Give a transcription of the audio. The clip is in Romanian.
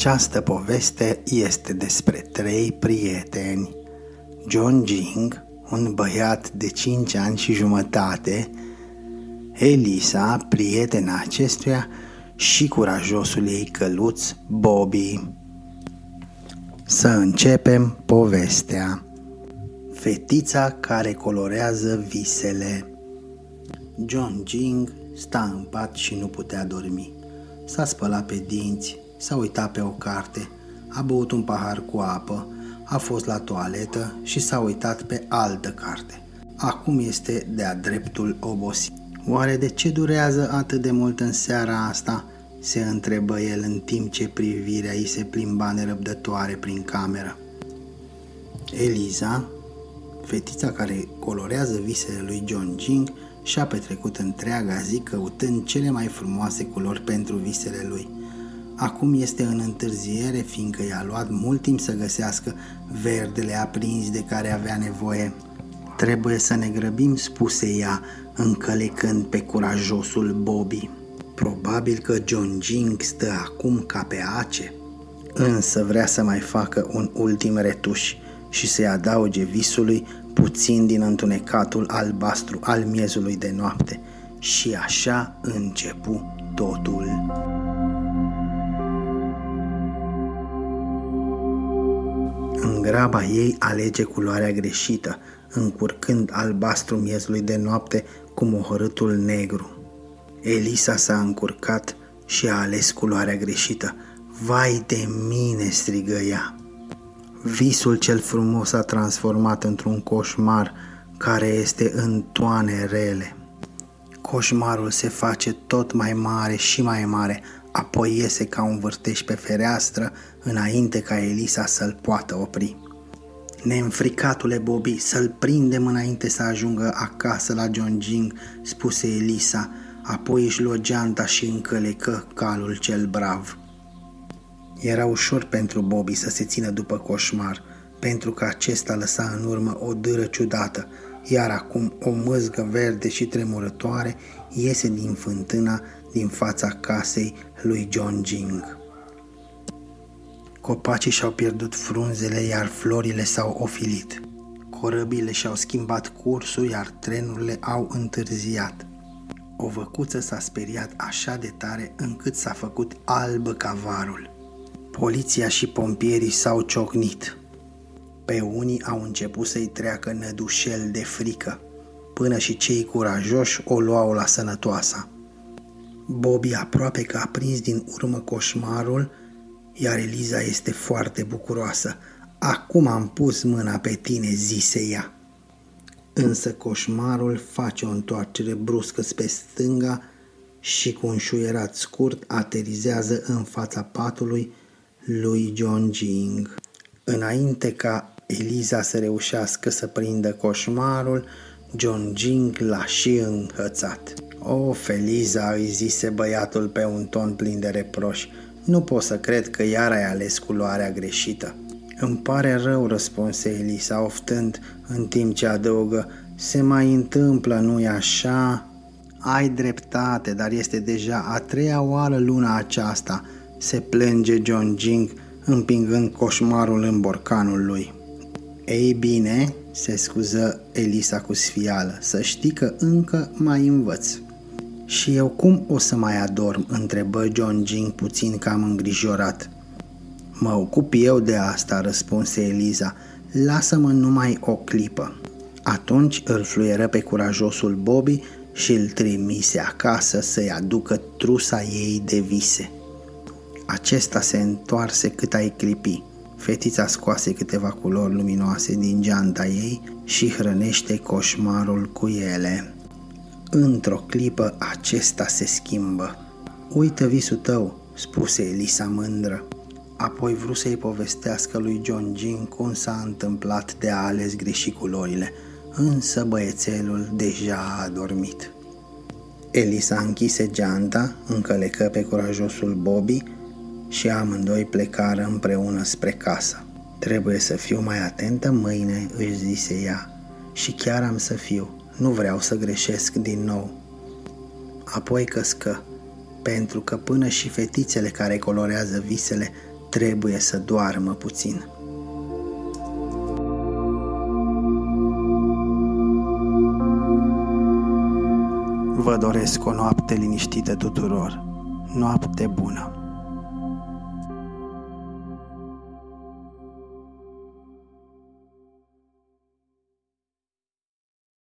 Această poveste este despre trei prieteni. John Jing, un băiat de 5 ani și jumătate, Elisa, prietena acestuia, și curajosul ei căluț, Bobby. Să începem povestea. Fetița care colorează visele. John Jing sta în pat și nu putea dormi. S-a spălat pe dinți, s-a uitat pe o carte, a băut un pahar cu apă, a fost la toaletă și s-a uitat pe altă carte. Acum este de-a dreptul obosit. Oare de ce durează atât de mult în seara asta? se întrebă el în timp ce privirea îi se plimba nerăbdătoare prin cameră. Eliza, fetița care colorează visele lui John Jing, și-a petrecut întreaga zi căutând cele mai frumoase culori pentru visele lui. Acum este în întârziere fiindcă i-a luat mult timp să găsească verdele aprins de care avea nevoie. Trebuie să ne grăbim, spuse ea, încălecând pe curajosul Bobby. Probabil că John Jing stă acum ca pe ace, însă vrea să mai facă un ultim retuș și să-i adauge visului puțin din întunecatul albastru al miezului de noapte. Și așa începu totul. Graba ei alege culoarea greșită, încurcând albastru miezului de noapte cu mohărâtul negru. Elisa s-a încurcat și a ales culoarea greșită. Vai de mine, strigă ea. Visul cel frumos s-a transformat într-un coșmar care este în toane rele. Coșmarul se face tot mai mare și mai mare, apoi iese ca un vârteș pe fereastră înainte ca Elisa să-l poată opri. Neînfricatule Bobby, să-l prindem înainte să ajungă acasă la John Jing, spuse Elisa, apoi își luă geanta și încălecă calul cel brav. Era ușor pentru Bobby să se țină după coșmar, pentru că acesta lăsa în urmă o dâră ciudată, iar acum o mâzgă verde și tremurătoare iese din fântâna din fața casei lui John Jing. Copacii și-au pierdut frunzele, iar florile s-au ofilit. Corăbile și-au schimbat cursul, iar trenurile au întârziat. O văcuță s-a speriat așa de tare încât s-a făcut albă ca varul. Poliția și pompierii s-au ciocnit. Pe unii au început să-i treacă nădușel de frică, până și cei curajoși o luau la sănătoasa. Bobby aproape că a prins din urmă coșmarul, iar Eliza este foarte bucuroasă. Acum am pus mâna pe tine, zise ea. Însă coșmarul face o întoarcere bruscă spre stânga și cu un șuierat scurt aterizează în fața patului lui John Jing. Înainte ca Eliza să reușească să prindă coșmarul, John Jing l-a și înhățat. O, Feliza, îi zise băiatul pe un ton plin de reproș, nu pot să cred că iar ai ales culoarea greșită. Îmi pare rău, răspunse Elisa, oftând, în timp ce adăugă, se mai întâmplă, nu-i așa? Ai dreptate, dar este deja a treia oară luna aceasta, se plânge John Jing, împingând coșmarul în borcanul lui. Ei bine, se scuză Elisa cu sfială, să știi că încă mai învăț. Și eu cum o să mai adorm? întrebă John Jing puțin cam îngrijorat. Mă ocup eu de asta, răspunse Eliza. Lasă-mă numai o clipă. Atunci îl fluieră pe curajosul Bobby și îl trimise acasă să-i aducă trusa ei de vise. Acesta se întoarse cât ai clipi. Fetița scoase câteva culori luminoase din geanta ei și hrănește coșmarul cu ele. Într-o clipă acesta se schimbă. Uită visul tău, spuse Elisa mândră. Apoi vrut să-i povestească lui John Jin cum s-a întâmplat de a ales greșit culorile, însă băiețelul deja a dormit. Elisa închise geanta, încălecă pe curajosul Bobby și amândoi plecară împreună spre casă. Trebuie să fiu mai atentă mâine, își zise ea, și chiar am să fiu, nu vreau să greșesc din nou. Apoi căscă, pentru că până și fetițele care colorează visele trebuie să doarmă puțin. Vă doresc o noapte liniștită tuturor. Noapte bună!